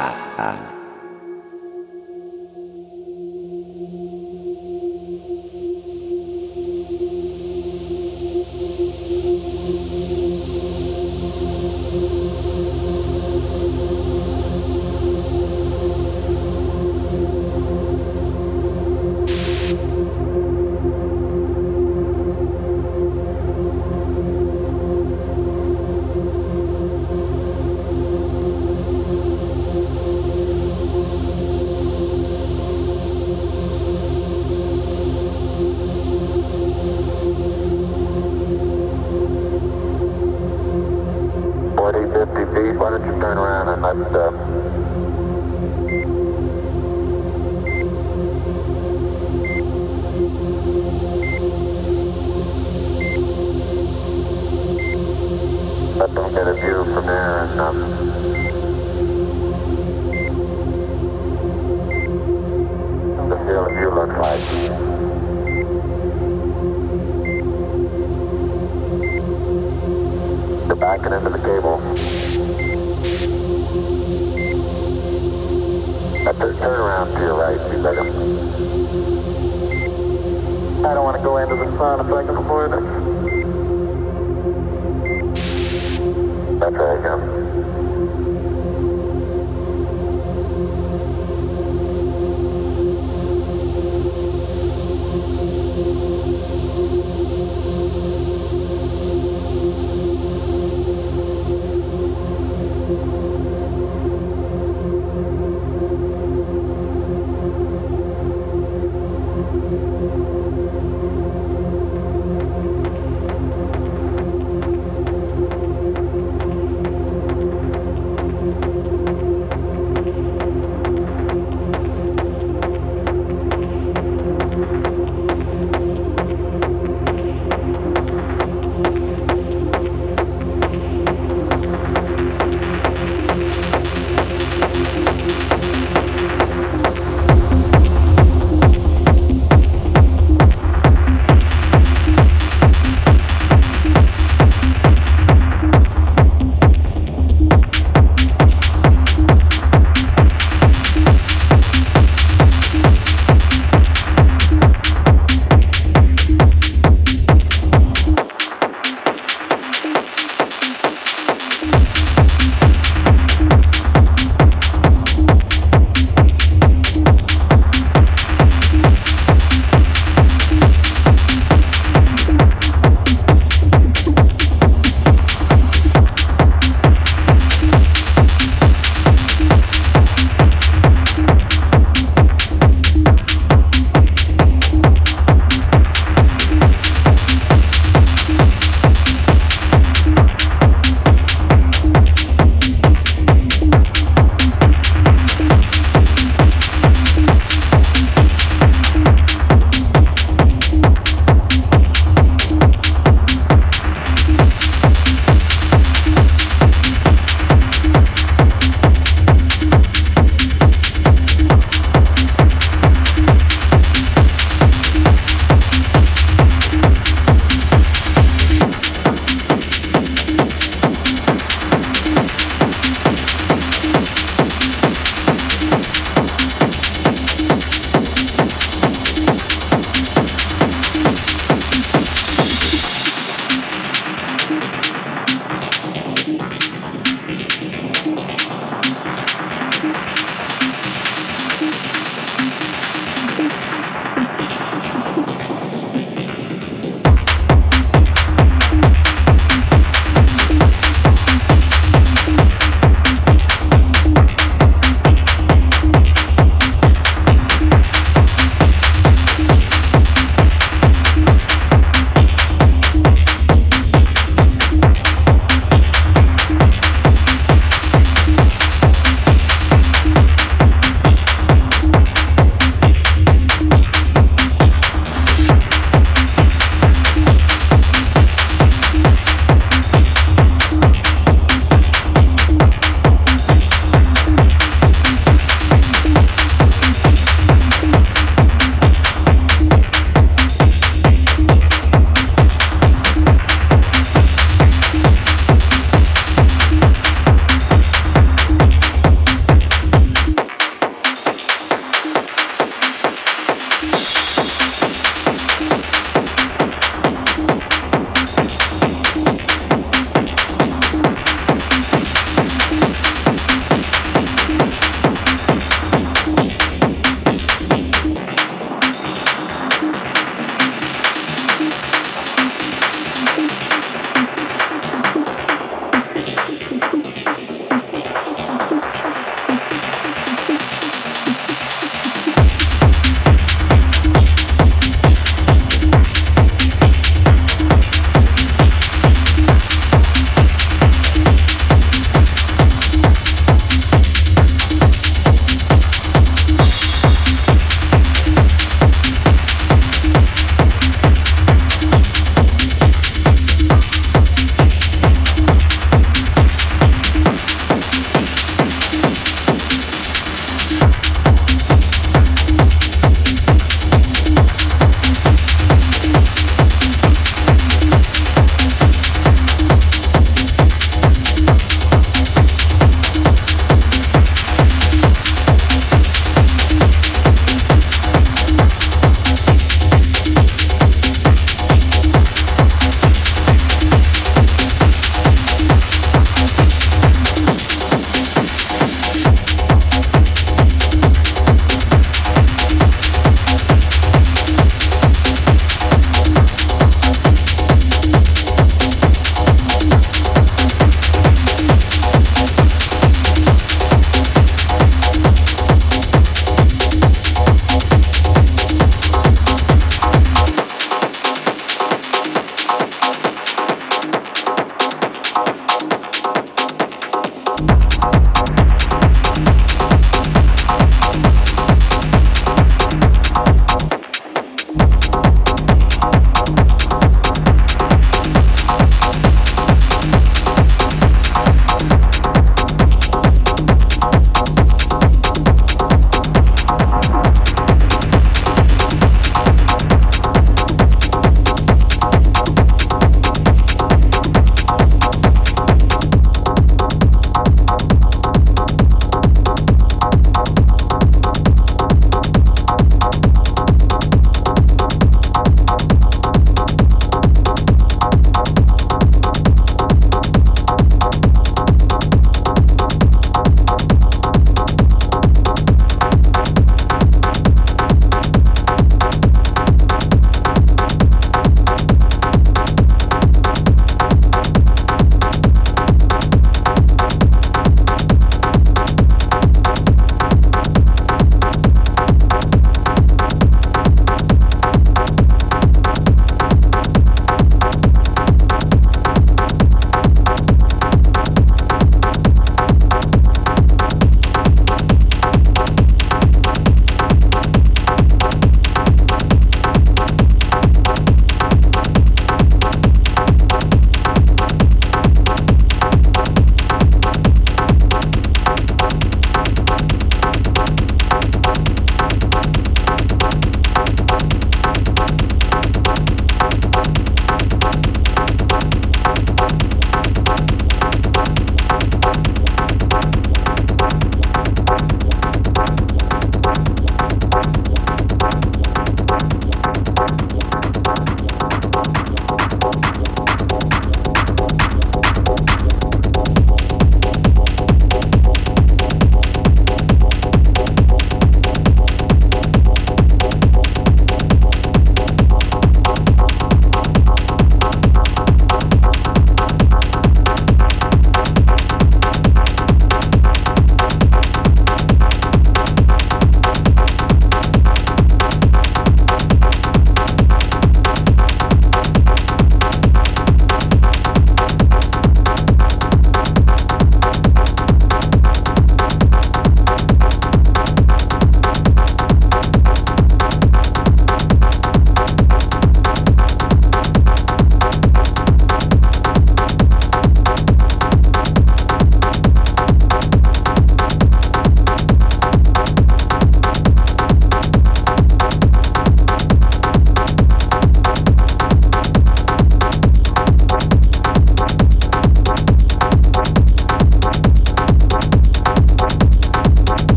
啊